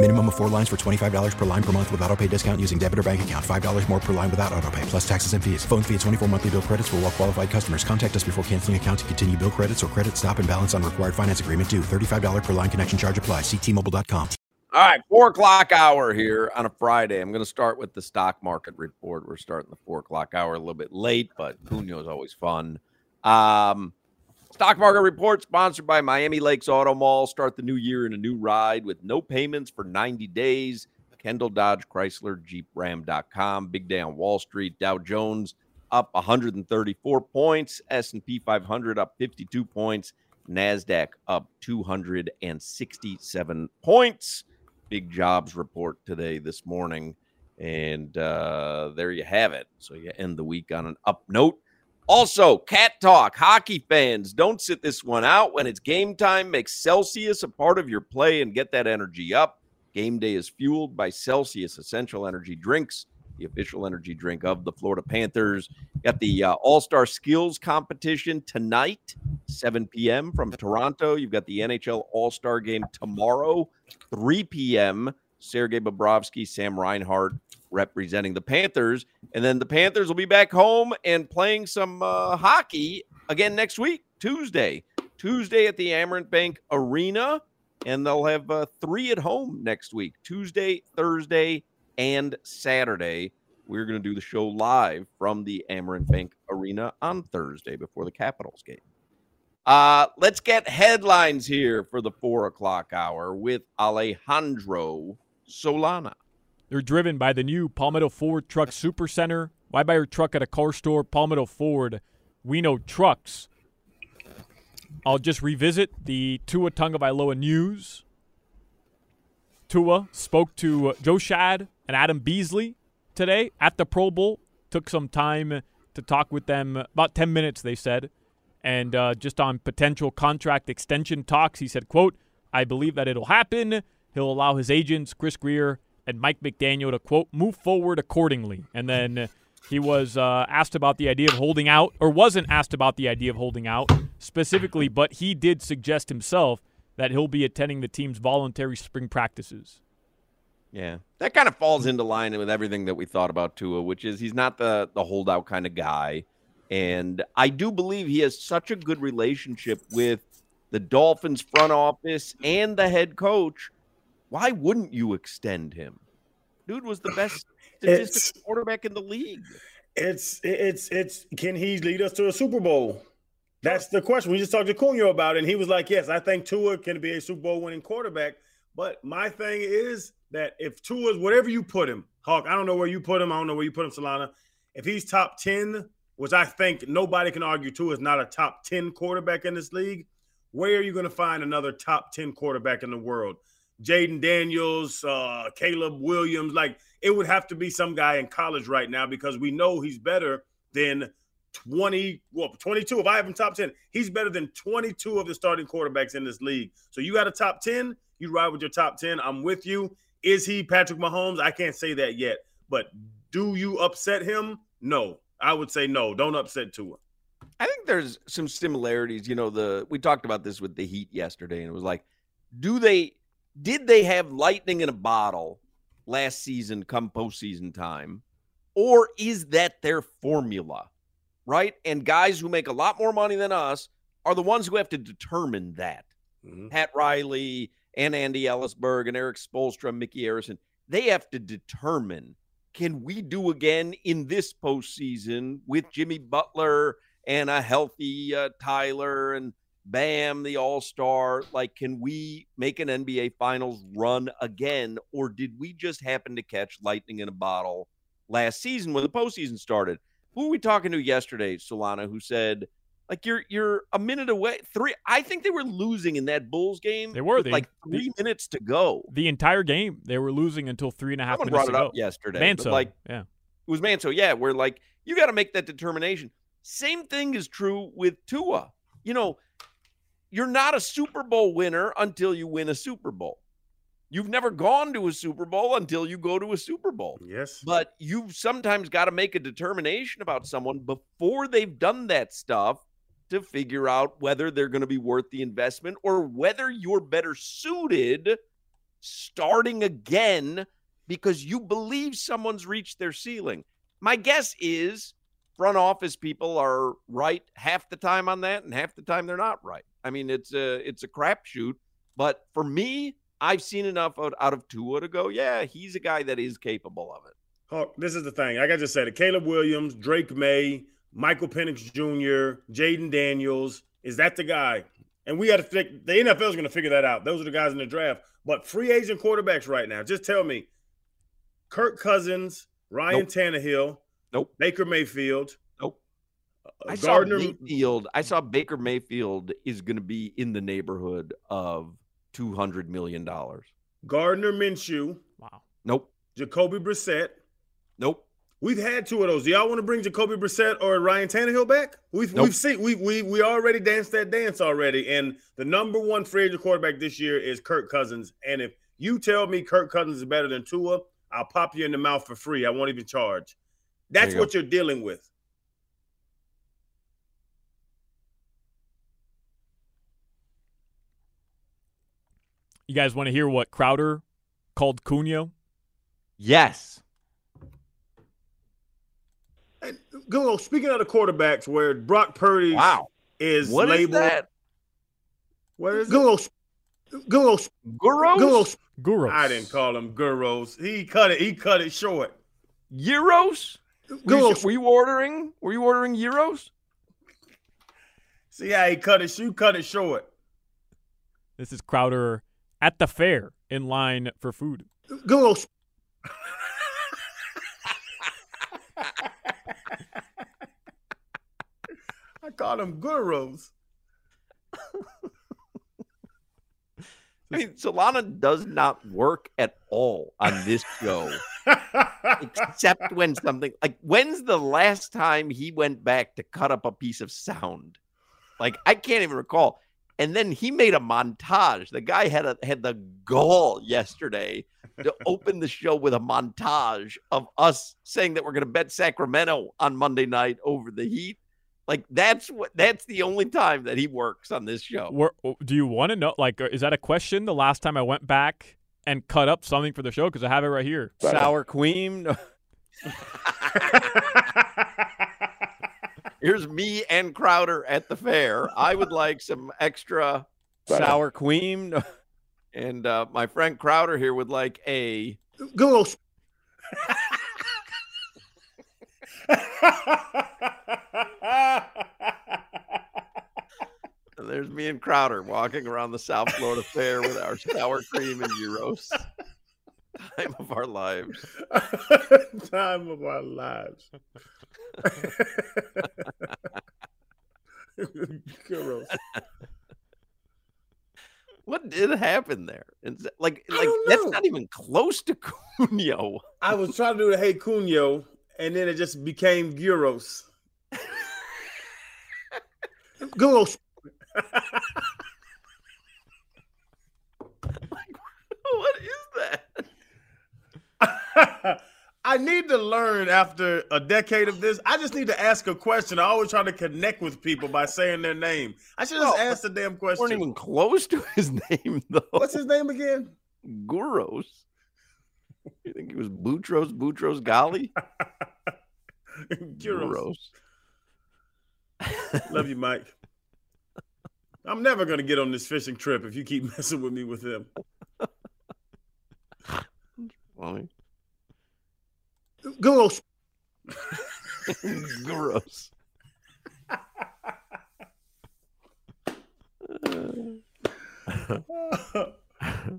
Minimum of four lines for $25 per line per month with auto pay discount using debit or bank account. $5 more per line without auto pay, plus taxes and fees. Phone fee at 24 monthly bill credits for all well qualified customers. Contact us before canceling account to continue bill credits or credit stop and balance on required finance agreement due. $35 per line connection charge apply. Ctmobile.com. All right, four o'clock hour here on a Friday. I'm going to start with the stock market report. We're starting the four o'clock hour a little bit late, but Cugno is always fun. Um, stock market report sponsored by Miami Lakes Auto Mall. Start the new year in a new ride with no payments for 90 days. Kendall Dodge Chrysler Jeep Ram.com. Big day on Wall Street. Dow Jones up 134 points. S&P 500 up 52 points. NASDAQ up 267 points big jobs report today this morning. And uh, there you have it. So you end the week on an up note. Also, cat talk, hockey fans, don't sit this one out. When it's game time, make Celsius a part of your play and get that energy up. Game day is fueled by Celsius Essential Energy Drinks, the official energy drink of the Florida Panthers. Got the uh, All Star Skills Competition tonight, 7 p.m. from Toronto. You've got the NHL All Star Game tomorrow, 3 p.m. Sergei Bobrovsky, Sam Reinhart representing the Panthers. And then the Panthers will be back home and playing some uh, hockey again next week, Tuesday. Tuesday at the Amerant Bank Arena. And they'll have uh, three at home next week Tuesday, Thursday, and Saturday. We're going to do the show live from the Amerant Bank Arena on Thursday before the Capitals game. Uh, let's get headlines here for the four o'clock hour with Alejandro Solana. They're driven by the new Palmetto Ford Truck Super Center. Why buy your truck at a car store? Palmetto Ford. We know trucks. I'll just revisit the Tua Tagovailoa news. Tua spoke to Joe Schad and Adam Beasley today at the Pro Bowl. Took some time to talk with them, about 10 minutes, they said. And uh, just on potential contract extension talks, he said, quote, I believe that it'll happen. He'll allow his agents, Chris Grier and Mike McDaniel, to, quote, move forward accordingly. And then he was uh, asked about the idea of holding out, or wasn't asked about the idea of holding out specifically, but he did suggest himself that he'll be attending the team's voluntary spring practices. Yeah, that kind of falls into line with everything that we thought about Tua, which is he's not the the holdout kind of guy, and I do believe he has such a good relationship with the Dolphins front office and the head coach. Why wouldn't you extend him? Dude was the best statistical quarterback in the league. It's it's it's can he lead us to a Super Bowl? That's the question. We just talked to Cugno about it, and he was like, "Yes, I think Tua can be a Super Bowl winning quarterback." But my thing is that if Tua is whatever you put him, Hawk, I don't know where you put him. I don't know where you put him, Solana. If he's top 10, which I think nobody can argue Tua is not a top 10 quarterback in this league, where are you going to find another top 10 quarterback in the world? Jayden Daniels, uh, Caleb Williams, like it would have to be some guy in college right now because we know he's better than 20, well, 22. If I have him top 10, he's better than 22 of the starting quarterbacks in this league. So you got a top 10, you ride with your top 10. I'm with you. Is he Patrick Mahomes? I can't say that yet. But do you upset him? No. I would say no. Don't upset Tua. I think there's some similarities. You know, the we talked about this with the Heat yesterday, and it was like, do they did they have lightning in a bottle last season come postseason time? Or is that their formula? Right? And guys who make a lot more money than us are the ones who have to determine that. Mm-hmm. Pat Riley, and Andy Elisburg and Erik Spoelstra, Micky Arison, they have to determine can we do again in this postseason with Jimmy Butler and a healthy uh, Tyler and Bam, the All Star. Like, can we make an NBA Finals run again, or did we just happen to catch lightning in a bottle last season when the postseason started? Who were we talking to yesterday, Solana, who said, like you're you're a minute away. Three. I think they were losing in that Bulls game. They were. They, like three the, minutes to go. The entire game, they were losing until three and a half Someone minutes brought it up yesterday. Manso, like yeah, it was Manso. Yeah, where like you got to make that determination. Same thing is true with Tua. You know, you're not a Super Bowl winner until you win a Super Bowl. You've never gone to a Super Bowl until you go to a Super Bowl. Yes. But you've sometimes got to make a determination about someone before they've done that stuff to figure out whether they're going to be worth the investment or whether you're better suited starting again because you believe someone's reached their ceiling. My guess is front office people are right half the time on that and half the time they're not right. I mean, it's a it's a crapshoot, but for me, I've seen enough out, out of Tua to go, yeah, he's a guy that is capable of it. Hawk, this is the thing. Like I just said, it Caleb Williams, Drake Maye, Michael Penix Jr., Jayden Daniels. Is that the guy? And we got to figure the NFL is going to figure that out. Those are the guys in the draft. But free agent quarterbacks right now, just tell me Kirk Cousins, Ryan Nope. Tannehill, Nope. Baker Mayfield, Nope. uh, I Gardner. saw Mayfield. I saw Baker Mayfield is going to be in the neighborhood of two hundred million dollars. Gardner Minshew, wow. Nope. Jacoby Brissett. Nope. We've had two of those. Do y'all want to bring Jacoby Brissett or Ryan Tannehill back? We've Nope. we've seen we we we already danced that dance already. And the number one free agent quarterback this year is Kirk Cousins. And if you tell me Kirk Cousins is better than Tua, I'll pop you in the mouth for free. I won't even charge. That's you what you're dealing with. You guys want to hear what Crowder called Cugno? Yes. And go speaking of the quarterbacks, where Brock Purdy Wow. is What is labeled. that? What is go go Guros? go? Guru. I didn't call him Guros. He cut it. He cut it short. Euros? Were you, were you ordering? Were you ordering euros? See how he cut his shoe, cut it short. This is Crowder at the fair in line for food. Go. I call them gurus. I mean, Solana does not work at all on this show, except when something like when's the last time he went back to cut up a piece of sound? Like I can't even recall. And then he made a montage. The guy had a had the gall yesterday to open the show with a montage of us saying that we're going to bet Sacramento on Monday night over the Heat. Like that's what that's the only time that he works on this show. Where, do you want to know? Like, uh, is that a question? The last time I went back and cut up something for the show because I have it right here. Sour cream. Here's me and Crowder at the fair. I would like some extra sour cream. And uh, my friend Crowder here would like a Go. there's me and Crowder walking around the South Florida Fair with our sour cream and euros. Time of our lives. Time of our lives. Gurus. What did happen there? It's like, I like that's not even close to Cugno. I was trying to do the Hey Cugno, and then it just became Gyros. Gyros. what is that? I need to learn after a decade of this. I just need to ask a question. I always try to connect with people by saying their name. I should just Well, ask the damn weren't question. even close to his name though. What's his name again? Guros you think he was Boutros Boutros-Ghali? Gross. Love you, Mike. I'm never going to get on this fishing trip if you keep messing with me with him. Funny. Gross. Gross.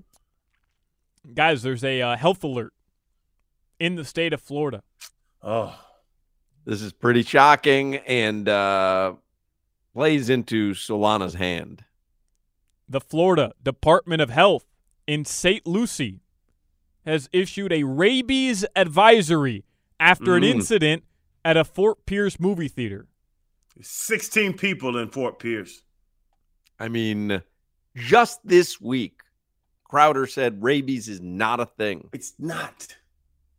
Guys, there's a uh, health alert in the state of Florida. Oh, This is pretty shocking and uh, plays into Solana's hand. The Florida Department of Health in St. Lucie has issued a rabies advisory after an Mm. incident at a Fort Pierce movie theater. 16 people in Fort Pierce. I mean, just this week, Crowder said rabies is not a thing. It's not.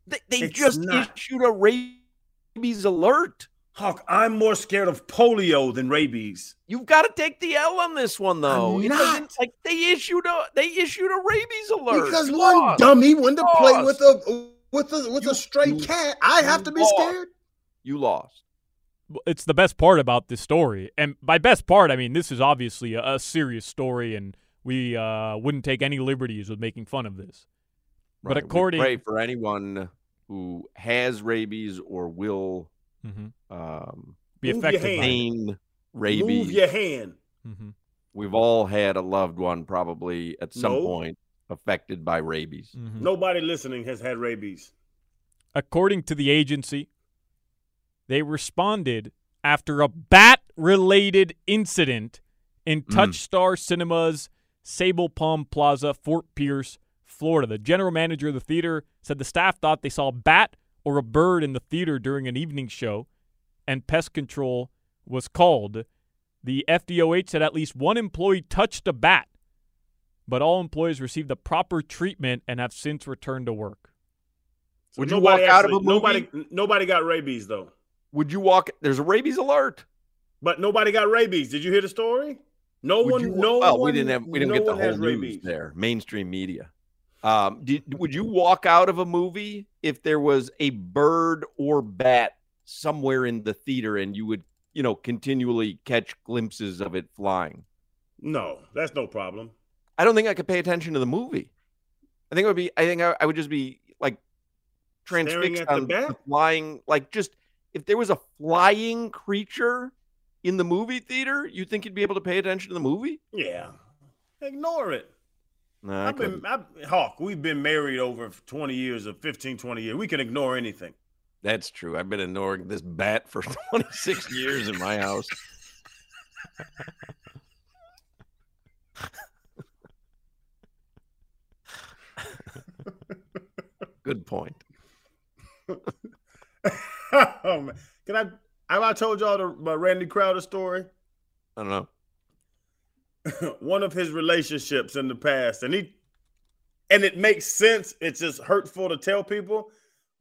They, they It's just not. issued a rabies alert. Hawk, I'm more scared of polio than rabies. You've got to take the L on this one, though. I'm doesn't- not. like they issued a they issued a rabies alert Because You one lost. dummy wanted to play with a with a with You- a stray you- cat. I have to be lost. scared. You lost. It's the best part about this story. And by best part, I mean this is obviously a, a serious story, and we uh, wouldn't take any liberties with making fun of this. But Right. We according- pray for anyone who has rabies or will Mhm. um, be Move affected by hand. rabies. Move your hand. Mhm. We've all had a loved one probably at some No. point affected by rabies. Mhm. Nobody listening has had rabies. According to the agency, they responded after a bat related incident in Mm. Touchstar Cinemas, Sable Palm Plaza, Fort Pierce, Florida. The general manager of the theater said the staff thought they saw a bat or a bird in the theater during an evening show, and pest control was called. The FDOH said at least one employee touched a bat, but all employees received the proper treatment and have since returned to work. So Would you walk out of a actually- Nobody, nobody got rabies though. Would you walk? There's a rabies alert. But nobody got rabies. Did you hear the story? No Would one. you, no well, one. we didn't have we didn't no get the whole news rabies. there. Mainstream media. Um, did, would you walk out of a movie if there was a bird or bat somewhere in the theater and you would, you know, continually catch glimpses of it flying? No, that's no problem. I don't think I could pay attention to the movie. I think it would be. I think I, I would just be like transfixed the on the bat? flying. Like just if there was a flying creature in the movie theater, you think you'd be able to pay attention to the movie? Yeah, ignore it. No, I I've been. I've, Hawk. We've been married over 20 years or 15, 20 years. We can ignore anything. That's true. I've been ignoring this bat for 26 years in my house. Good point. oh man, can I? Have I told y'all the my Randy Crowder story? I don't know. One of his relationships in the past, and he, and it makes sense. It's just hurtful to tell people,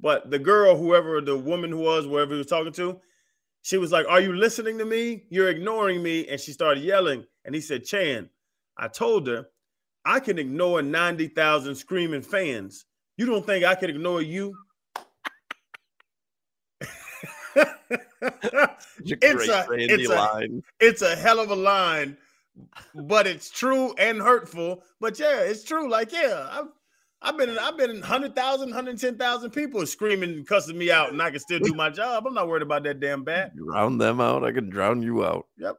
but the girl, whoever the woman was, whoever he was talking to, she was like, "Are you listening to me? You're ignoring me." And she started yelling, and he said, "Chan, I told her I can ignore ninety thousand screaming fans. You don't think I can ignore you?" It's a It's great a- it's a- line. it's a hell of a line, but it's true and hurtful. But yeah, it's true. Like, yeah, I've I've been in, I've been in 100,000, 110,000 people screaming and cussing me out, and I can still do my job. I'm not worried about that damn bat. Drown them out. I can drown you out. Yep.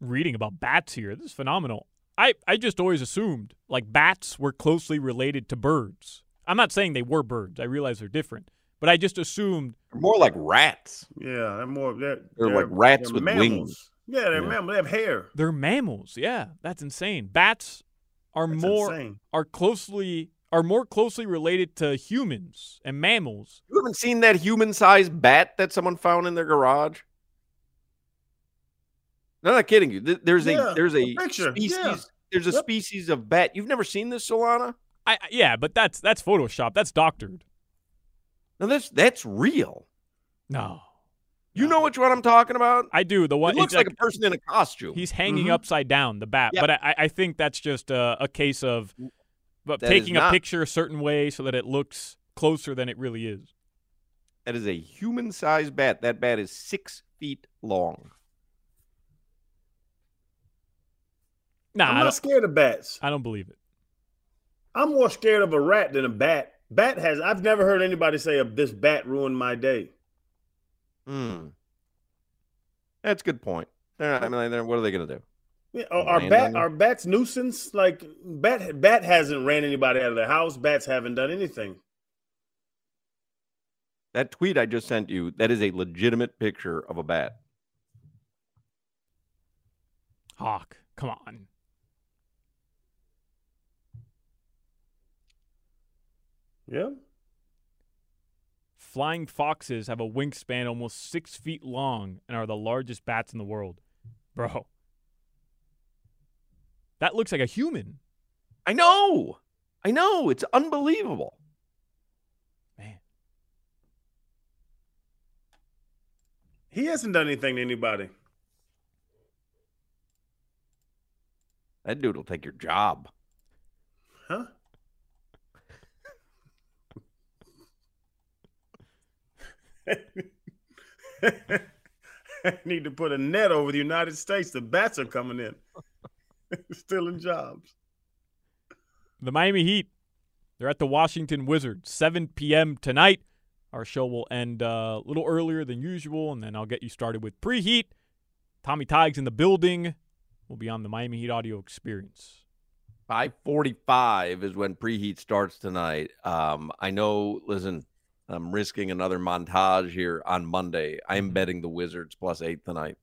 reading about bats here. This is phenomenal. I, I just always assumed like bats were closely related to birds. I'm not saying they were birds. I realize they're different, but I just assumed They're more like rats. Yeah, they're more. They're, They're like rats they're with mammals. wings. Yeah, they're Yeah. mammals. They have hair. they're mammals. Yeah, that's insane. Bats are That's more insane. are closely are more closely related to humans and mammals. You haven't seen that human-sized bat that someone found in their garage? No, I'm not kidding you. There's Yeah, a there's a the picture, species. yeah. There's a Yep. species of bat. You've never seen this, Solana? I I- yeah, but that's that's Photoshop. That's doctored. No, that's that's real. No, You know which one I'm talking about? I do. The one It looks it's like a person in a costume. He's hanging Mhm. upside down, the bat. Yep. But I, I think that's just a, a case of but That is taking a picture a certain way so that it looks closer than it really is. That is a human-sized bat. That bat is six feet long. Nah, I'm I not don't, scared of bats. I don't believe it. I'm more scared of a rat than a bat. Bat has. I've never heard anybody say, "Of "This bat ruined my day." Hmm. That's a good point. They're not, I mean, they're, what are they going to do? Yeah, are, are bat on are bats nuisance? Like bat bat hasn't ran anybody out of their house. Bats haven't done anything. That tweet I just sent you, that is a legitimate picture of a bat. Hawk, come on. Yeah. Flying foxes have a wingspan almost six feet long and are the largest bats in the world. Bro. That looks like a human. I know. I know. It's unbelievable. Man. He hasn't done anything to anybody. That dude will take your job. Huh? Need to put a net over the United States. The bats are coming in, stealing jobs. The Miami Heat, they're at the Washington Wizards, 7 p.m. tonight. Our show will end uh, a little earlier than usual, and then I'll get you started with preheat. Tommy Tiggs in the building. We'll be on the Miami Heat audio experience. 545 is when preheat starts tonight. Um, I know, listen, I'm risking another montage here on Monday. I'm mm-hmm. betting the Wizards plus eight tonight.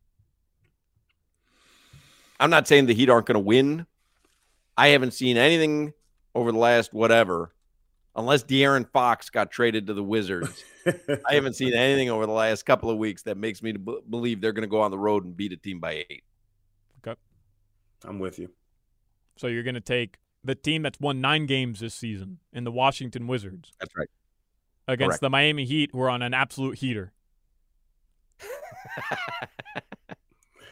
I'm not saying the Heat aren't going to win. I haven't seen anything over the last whatever, unless De'Aaron Fox got traded to the Wizards. I haven't seen anything over the last couple of weeks that makes me b- believe they're going to go on the road and beat a team by eight. Okay. I'm with you. So you're going to take the team that's won nine games this season in the Washington Wizards That's right. Against Correct. the Miami Heat, who are on an absolute heater.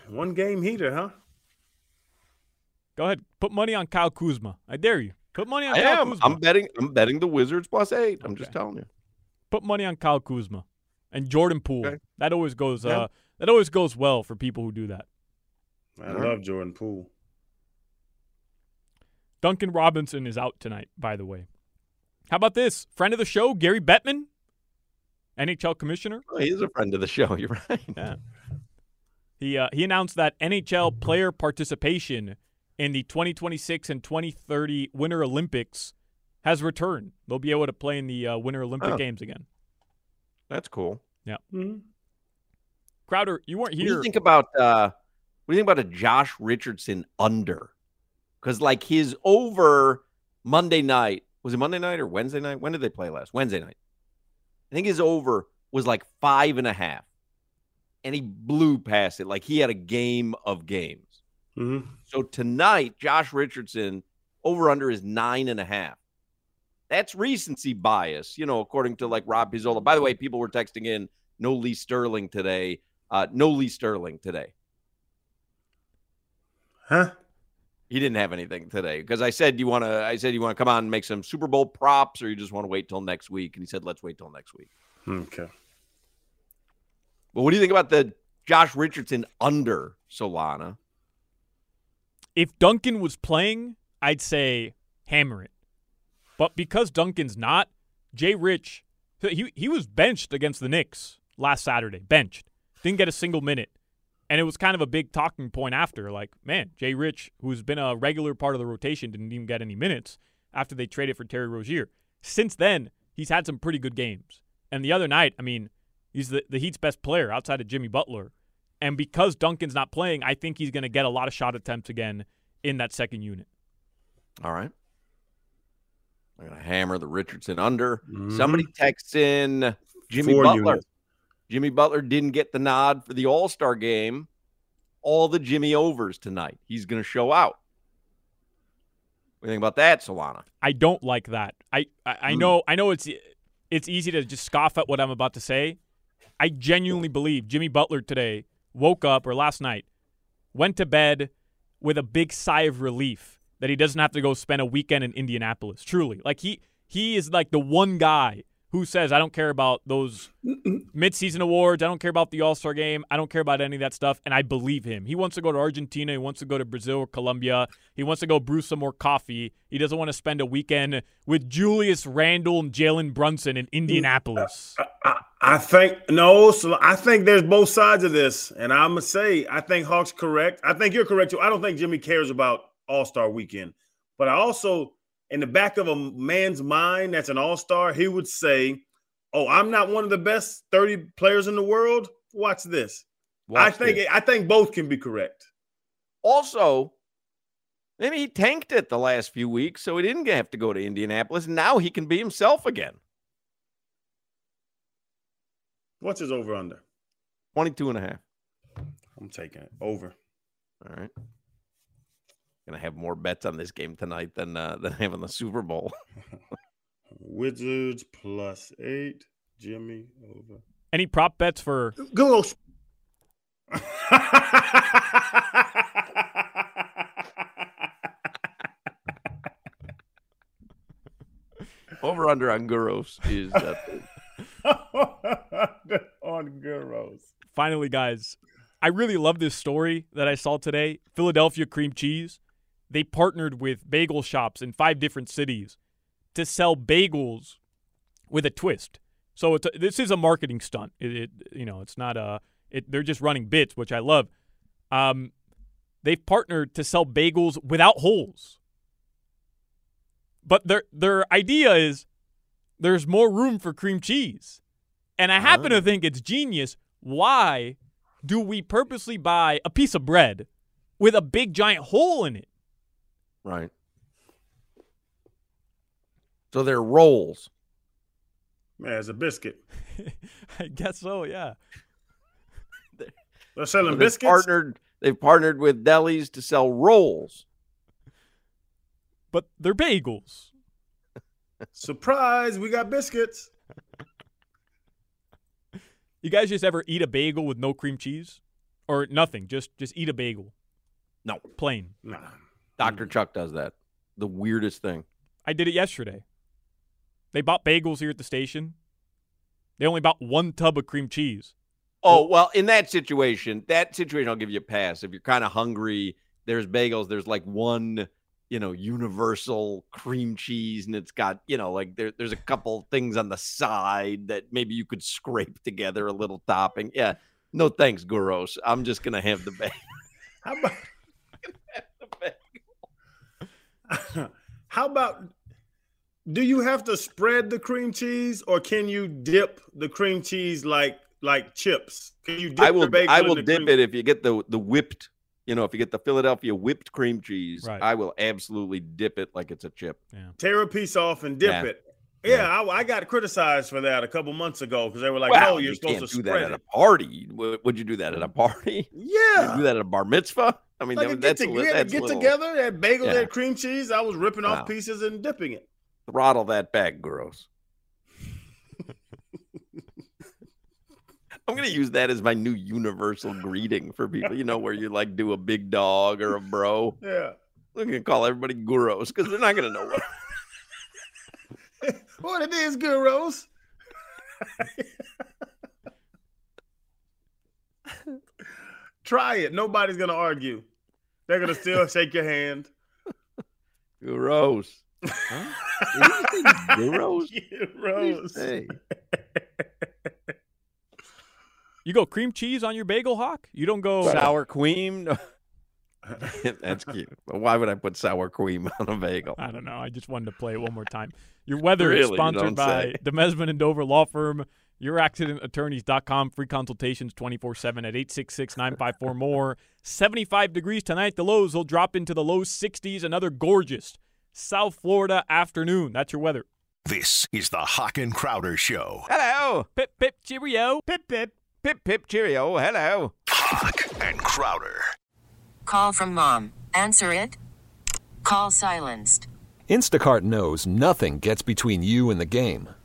One game heater, huh? Go ahead. Put money on Kyle Kuzma. I dare you. Put money on I Kyle am. Kuzma. I'm betting. I'm betting the Wizards plus eight. I'm just telling you. Put money on Kyle Kuzma and Jordan Poole. Okay. That always goes. Yeah. Uh, that always goes well for people who do that. I All right. love Jordan Poole. Duncan Robinson is out tonight, by the way. How about this? Friend of the show, Gary Bettman, NHL commissioner. Oh, is a friend of the show. You're right. Yeah. He uh, he announced that NHL player participation in the 2026 and 2030 Winter Olympics has returned. They'll be able to play in the uh, Winter Olympic Oh. Games again. That's cool. Mhm. Crowder, you weren't here. What do you think about uh what do you think about a Josh Richardson under? Because like his over Monday night was it Monday night or Wednesday night? When did they play last? Wednesday night. I think his over was like five and a half, and he blew past it like he had a game of games. Mhm. So tonight, Josh Richardson over under is nine and a half. That's recency bias, you know, according to like Rob Pizzola. By the way, people were texting in no Lee Sterling today. Uh, no Lee Sterling today. Huh? He didn't have anything today because I said you want to. I said you want to come on and make some Super Bowl props, or you just want to wait till next week. And he said, let's wait till next week. Okay. But what do you think about the Josh Richardson under Solana? if Duncan was playing, I'd say hammer it. But because Duncan's not, Jay Rich, he he was benched against the Knicks last Saturday. Benched, didn't get a single minute, and it was kind of a big talking point after. Like, man, Jay Rich, who's been a regular part of the rotation, didn't even get any minutes after they traded for Terry Rozier. Since then, he's had some pretty good games. And the other night, I mean, he's the, the Heat's best player outside of Jimmy Butler. And because Duncan's not playing, I think he's going to get a lot of shot attempts again in that second unit. All right. I'm gonna hammer the Richardson under. Mm-hmm. Somebody texts in Jimmy Four Butler. units. Jimmy Butler didn't get the nod for the All Star game. All the Jimmy overs tonight. He's gonna show out. What do you think about that, Solana? I don't like that. I I, I Mm. know I know it's it's easy to just scoff at what I'm about to say. I genuinely believe Jimmy Butler today woke up or last night went to bed with a big sigh of relief that he doesn't have to go spend a weekend in Indianapolis. Truly. Like he he is like the one guy who says I don't care about those midseason awards. I don't care about the All Star game. I don't care about any of that stuff. And I believe him. He wants to go to Argentina. He wants to go to Brazil or Colombia. He wants to go brew some more coffee. He doesn't want to spend a weekend with Julius Randle and Jalen Brunson in Indianapolis. I, I think no. So I think there's both sides of this, and I'm gonna say I think Hawks correct. I think you're correct too. I don't think Jimmy cares about All Star Weekend, but I also, in the back of a man's mind that's an All Star, he would say, "Oh, I'm not one of the best 30 players in the world." Watch this. I think this. I think both can be correct. Also, maybe he tanked it the last few weeks, so he didn't have to go to Indianapolis. Now he can be himself again. What's his over under? 22 and a half. I'm taking it over. All right. Gonna have more bets on this game tonight than uh, than having the Super Bowl. Wizards plus eight. Jimmy over. Any prop bets for Go. Over under on Guros is uh, on Guros. finally, guys, I really love this story that I saw today. Philadelphia cream cheese. They partnered with bagel shops in five different cities to sell bagels with a twist. So it's a, this is a marketing stunt. It, it you know it's not a it, they're just running bits, which I love. Um, they've partnered to sell bagels without holes. But their their idea is there's more room for cream cheese. And I happen to think it's genius. Why do we purposely buy a piece of bread with a big giant hole in it? Right. So they're rolls. Man, it's a biscuit. I guess so, yeah. They're selling So they've biscuits. partnered. They've partnered with delis to sell rolls. But they're bagels. Surprise, we got biscuits. You guys just ever eat a bagel with no cream cheese? Or nothing, just just eat a bagel. No. Plain. Nah. Dr. Mm. Chuck does that. The weirdest thing. I did it yesterday. They bought bagels here at the station. They only bought one tub of cream cheese. Oh, well, in that situation, that situation, I'll give you a pass. If you're kind of hungry, there's bagels, there's like one, you know, universal cream cheese, and it's got, you know, like there, there's a couple things on the side that maybe you could scrape together a little topping. Yeah. No thanks, Guros. I'm just going to have the bag. How about how about do you have to spread the cream cheese or can you dip the cream cheese like like chips? Can you dip I will, the bagel I will the dip cream- it if you get the, the whipped, you know, if you get the Philadelphia whipped cream cheese, Right. I will absolutely dip it like it's a chip. Yeah. tear a piece off and dip Yeah. it. Yeah, I, I got criticized for that a couple months ago because they were like, well, "No, you're you supposed can't to do that spread at a party. Would would you do that at a party? You Yeah, do that at a bar mitzvah? I mean, like that, get, that's to, we had to get little- together. That bagel, Yeah. that cream cheese. I was ripping Wow. off pieces and dipping it. Throttle that back, gross. I'm gonna use that as my new universal greeting for people. You know, where you like do a big dog or a bro. Yeah. I'm gonna call everybody guros because they're not gonna know what. What it is, Guros? Try it. Nobody's gonna argue. They're gonna still shake your hand. Guros. Huh? Did you say Guros? Guros. Hey. You go cream cheese on your bagel hawk? You don't go Sour cream. That's cute. Why would I put sour cream on a bagel? I don't know. I just wanted to play it one more time. Your weather is Really? You sponsored by say. Demesman and Dover Law Firm. YourAccidentAttorneys.com. Free consultations 24 7 at 866 954 more. 75 degrees tonight. The lows will drop into the low 60s. Another gorgeous South Florida afternoon. That's your weather. This is the Hawk and Crowder Show. Hello. Pip, pip, cheerio. Pip pip. Pip pip cheerio. Hello. Hawk and Crowder. Call from mom. Answer it. Call silenced. Instacart knows nothing gets between you and the game.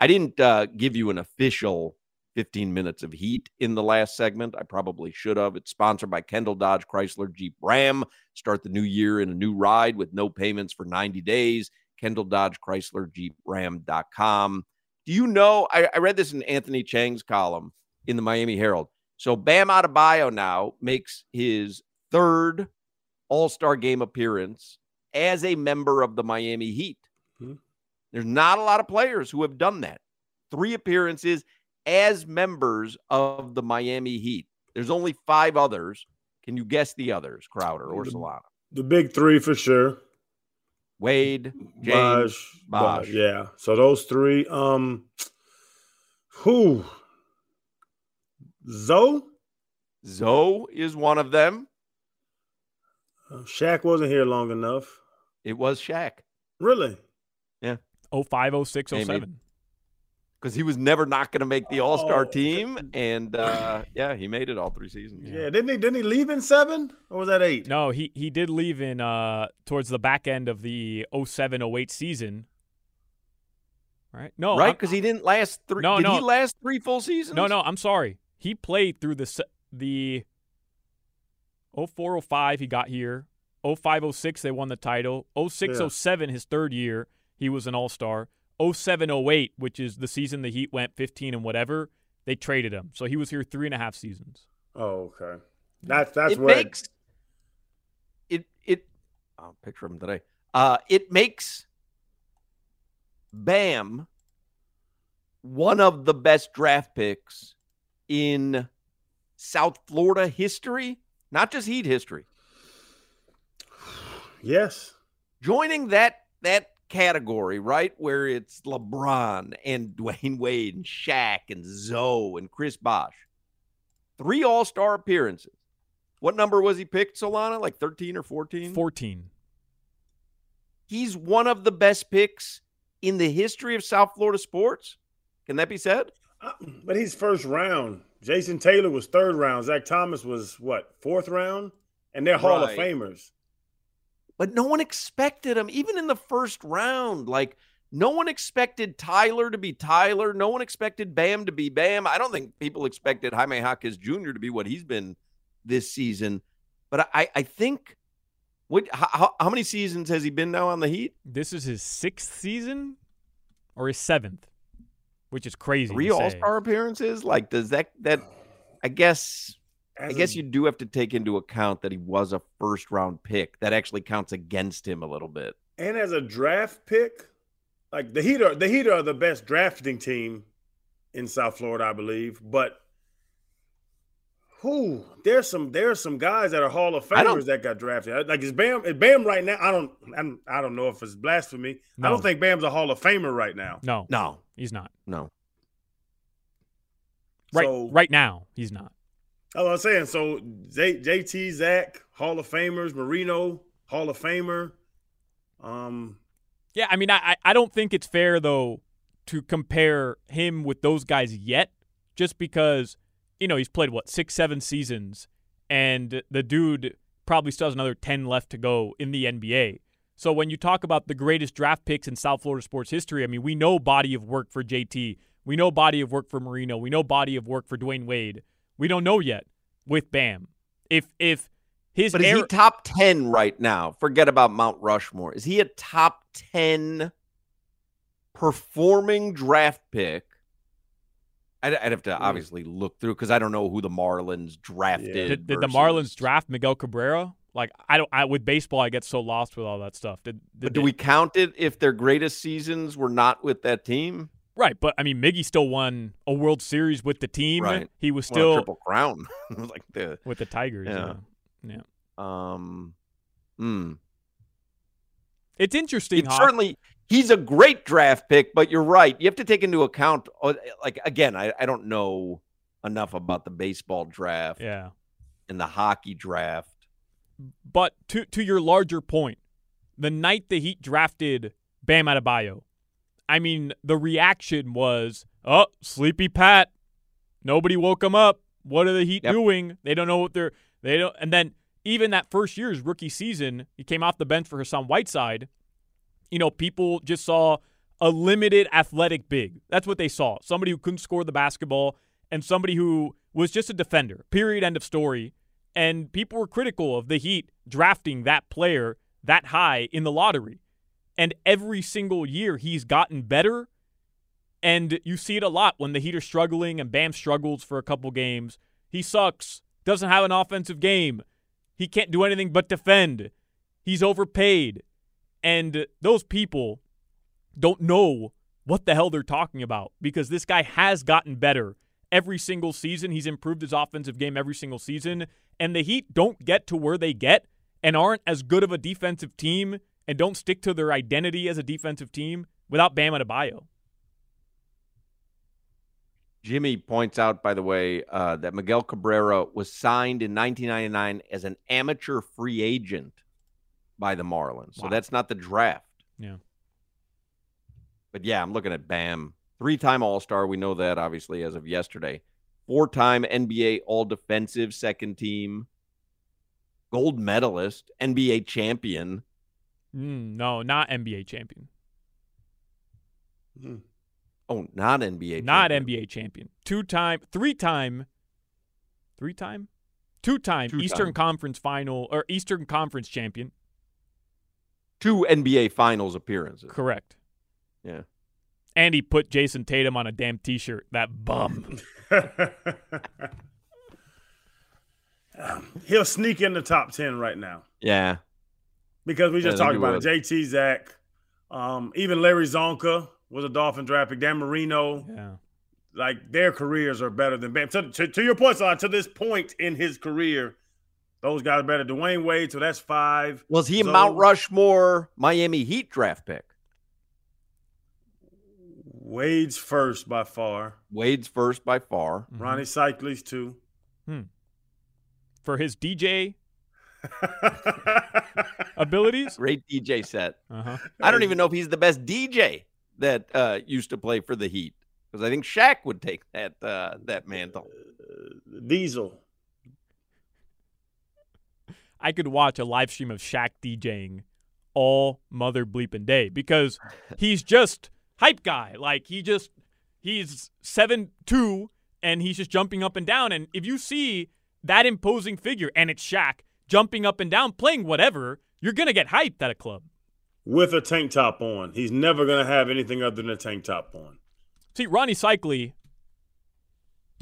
I didn't uh, give you an official 15 minutes of heat in the last segment. I probably should have. It's sponsored by Kendall Dodge Chrysler Jeep Ram. Start the new year in a new ride with no payments for 90 days. Kendall Dodge Chrysler Jeep Ram.com. Do you know? I, I read this in Anthony Chiang's column in the Miami Herald. So Bam Adebayo now makes his third All Star game appearance as a member of the Miami Heat. There's not a lot of players who have done that. Three appearances as members of the Miami Heat. There's only five others. Can you guess the others, Crowder or Solana? The big three for sure. Wade, James, Bosh, Bosh. Bosh, Yeah. So those three. Um who? Zo? Zo is one of them. Uh, Shaq wasn't here long enough. It was Shaq. Really? Yeah. 05, 06, Maybe. 07. Because he was never not going to make the All Star Oh. team. And uh, yeah, he made it all three seasons. Yeah. Didn't he didn't he leave in seven? Or was that eight? No, he he did leave in uh towards the back end of the 07 08 season. Right? No, right? Because he didn't last three. No, did no. he last three full seasons? No, no, I'm sorry. He played through the se- the 04 05 he got here. 05 06 they won the title. 06 Yeah. 07 his third year, he was an All-Star. 07 08, which is the season the Heat went 15 and whatever, they traded him. So he was here three and a half seasons. Oh, okay. That's that's it what makes it it I'll picture him today. Uh it makes Bam one of the best draft picks in South Florida history, not just Heat history. Yes. Joining that that category, right, where it's LeBron and Dwyane Wade and Shaq and Zo and Chris Bosh. Three All-Star appearances. What number was he picked, Solana? Like 13 or 14? 14. He's one of the best picks in the history of South Florida sports. Can that be said? Uh, But he's first round. Jason Taylor was third round. Zach Thomas was what, fourth round? And they're Hall of Famers. But no one expected him, even in the first round. Like, no one expected Tyler to be Tyler. No one expected Bam to be Bam. I don't think people expected Jaime Jaquez Jr. to be what he's been this season. But I, I think, what, how, how many seasons has he been now on the Heat? This is his sixth season or his seventh, which is crazy. Three. All Star appearances? Like, does that, that, I guess, I guess a- you do have to take into account that he was a first round pick. That actually counts against him a little bit. And as a draft pick, like the Heat are the Heat are the best drafting team in South Florida, I believe. But who there's some there's some guys that are Hall of Famers that got drafted. Like is Bam is Bam right now? I don't I'm, I don't know if it's blasphemy. I don't think Bam's a Hall of Famer right now. No, No, he's not. no. Right, So- right now, he's not. Oh, I'm saying so. J- JT, Zach, Hall of Famers, Marino, Hall of Famer. Um, Yeah, I mean, I I don't think it's fair though to compare him with those guys yet, just because you know he's played what six, seven seasons, and the dude probably still has another ten left to go in the NBA. So when you talk about the greatest draft picks in South Florida sports history, I mean, we know body of work for JT, we know body of work for Marino, we know body of work for Dwyane Wade. We don't know yet with Bam. If if his But is era- he top 10 right now? Forget about Mount Rushmore. Is he a top 10 performing draft pick? I'd, I'd have to hmm. obviously look through because I don't know who the Marlins drafted. Did, did the Marlins draft Miguel Cabrera? Like I don't. I with baseball, I get so lost with all that stuff. Did, did But do they- we count it if their greatest seasons were not with that team? Right, but I mean, Miggy still won a World Series with the team. Right. He was still triple crown. like the with the Tigers. Yeah. Yeah, yeah. um, hmm. It's interesting. It's certainly he's a great draft pick, but you're right. You have to take into account, uh, like again, I, I don't know enough about the baseball draft Yeah, and the hockey draft. but to to your larger point, the night the Heat drafted Bam Adebayo, I mean, the reaction was, "Oh, sleepy Pat. Nobody woke him up. What are the Heat Yep. doing? They don't know what they're they don't." And then even that first year's rookie season, he came off the bench for Hassan Whiteside. You know, people just saw a limited athletic big. That's what they saw. Somebody who couldn't score the basketball and somebody who was just a defender. Period. End of story. And people were critical of the Heat drafting that player that high in the lottery. And every single year he's gotten better. And you see it a lot when the Heat are struggling and Bam struggles for a couple games. He sucks, doesn't have an offensive game. He can't do anything but defend. He's overpaid. And those people don't know what the hell they're talking about because this guy has gotten better every single season. He's improved his offensive game every single season. And the Heat don't get to where they get and aren't as good of a defensive team and don't stick to their identity as a defensive team without Bam Adebayo. Jimmy points out, by the way, uh, that Miguel Cabrera was signed in 1999 as an amateur free agent by the Marlins. So that's not the draft. Yeah. But yeah, I'm looking at Bam. Three time All Star. We know that, obviously, as of yesterday. Four time NBA All Defensive second team. Gold medalist, NBA champion. Mm, no, not NBA champion. Oh, not NBA Not champion. NBA champion. Two time, three time, three time, two time Two-time. Eastern Conference final or Eastern Conference champion. Two NBA Finals appearances. Correct. Yeah. And he put Jayson Tatum on a damn t shirt. That bum. he'll sneak in the top ten right now Yeah. Because we just I think talked about would. it. JT, Zach, um, even Larry Csonka was a Dolphin draft pick. Dan Marino, Yeah. like their careers are better than Bam. To, to, to your point, son, to this point in his career, those guys are better. Dwyane Wade, so that's five. Was he a Mount Rushmore Miami Heat draft pick? Wade's first by far. Wade's first by far. Mm-hmm. Ronnie Seikaly too. For his DJ abilities. Great DJ set. Uh-huh. I don't even know if he's the best DJ that uh, used to play for the Heat because I think Shaq would take that uh, that mantle. Diesel. I could watch a live stream of Shaq DJing all mother bleeping day because he's just hype guy. Like he just he's seven two and he's just jumping up and down. And if you see that imposing figure and it's Shaq jumping up and down playing whatever, you're gonna get hyped at a club. With a tank top on. He's never going to have anything other than a tank top on. See, Ronnie Seikaly,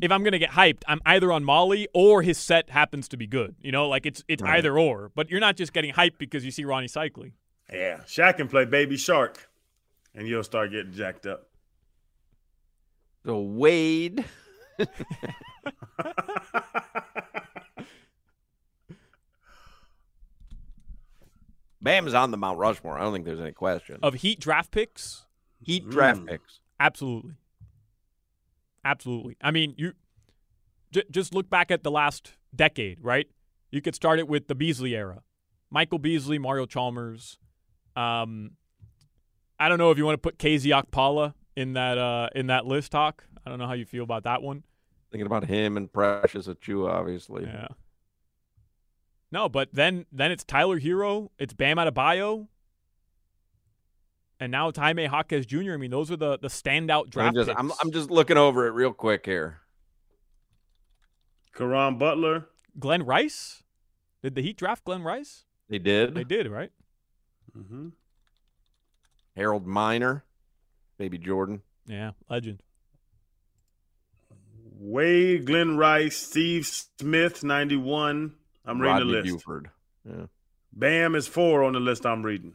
if I'm gonna get hyped, I'm either on Molly or his set happens to be good. You know, like it's it's Right. either or. But you're not just getting hyped because you see Ronnie Seikaly. Yeah. Shaq can play Baby Shark, and you'll start getting jacked up. So Wade. Bam's on the Mount Rushmore. I don't think there's any question. Of Heat draft picks, Heat draft Mm. picks. Absolutely. Absolutely. I mean, you j- just look back at the last decade, right? You could start it with the Beasley era. Michael Beasley, Mario Chalmers. Um, I don't know if you want to put KZ Okpala in that uh, in that list talk. I don't know how you feel about that one. Thinking about him and Precious Achiuwa, obviously. Yeah. No, but then then it's Tyler Herro, it's Bam Adebayo, and now Jaime Jaquez Jr. I mean, those are the the standout I'm draft just, picks. I'm, I'm just looking over it real quick here. Caron Butler. Glen Rice. Did the Heat draft Glen Rice? They did. They did, right? Mm-hmm. Harold Miner, Baby Jordan. Yeah, legend. Wade, Glen Rice, Steve Smith, 91. I'm reading Rodney the list. Buford. Yeah. Bam is four on the list I'm reading.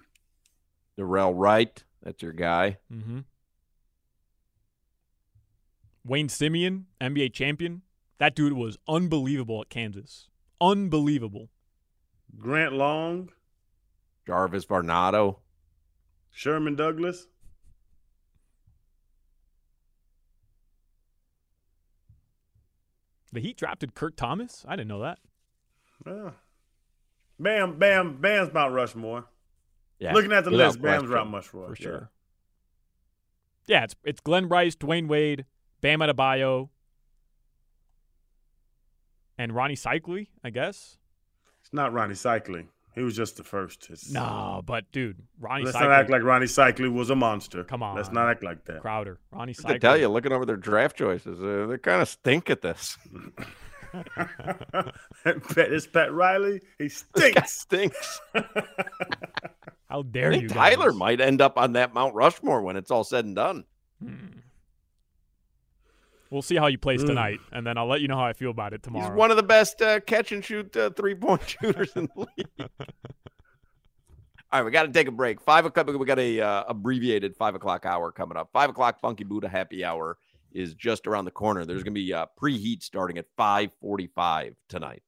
Dorell Wright. That's your guy. Mm-hmm. Wayne Simien, NBA champion. That dude was unbelievable at Kansas. Unbelievable. Grant Long, Jarvis Varnado. Sherman Douglas. The Heat drafted Kurt Thomas. I didn't know that. Yeah. Bam, Bam, Bam's Mount Rushmore. Yeah. Looking at the without list, Bam's question. Mount Rushmore. For sure. Yeah, it's it's Glen Rice, Dwyane Wade, Bam Adebayo, and Ronnie Seikaly, I guess. It's not Ronnie Seikaly. He was just the first. It's, No, but dude, Ronnie Let's Seikaly. not act like Ronnie Seikaly was a monster. Come on. Let's not act like that. Crowder, Ronnie I Seikaly. tell you, looking over their draft choices, uh, they kind of stink at this. Pat, it's Pat Riley. He This guy stinks. stinks. How I dare think you? Tyler guys. might end up on that Mount Rushmore when it's all said and done. We'll see how he plays Mm. tonight, and then I'll let you know how I feel about it tomorrow. He's one of the best uh, catch and shoot uh, three point shooters in the league. All right, we got to take a break. Five o'clock. We got a uh, abbreviated five o'clock hour coming up. Five o'clock Funky Buddha happy hour is just around the corner. There's going to be uh, preheat starting at five forty-five tonight.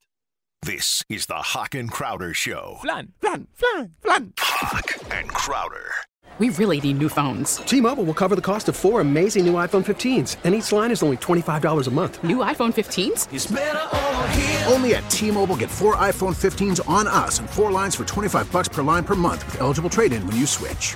This is the Hawk and Crowder Show. Flan. Flan, flan, flan. Hawk and Crowder. We really need new phones. T-Mobile will cover the cost of four amazing new iPhone 15s, and each line is only $25 a month. New iPhone 15s? Only at T-Mobile get four iPhone 15s on us and four lines for 25 bucks per line per month with eligible trade-in when you switch.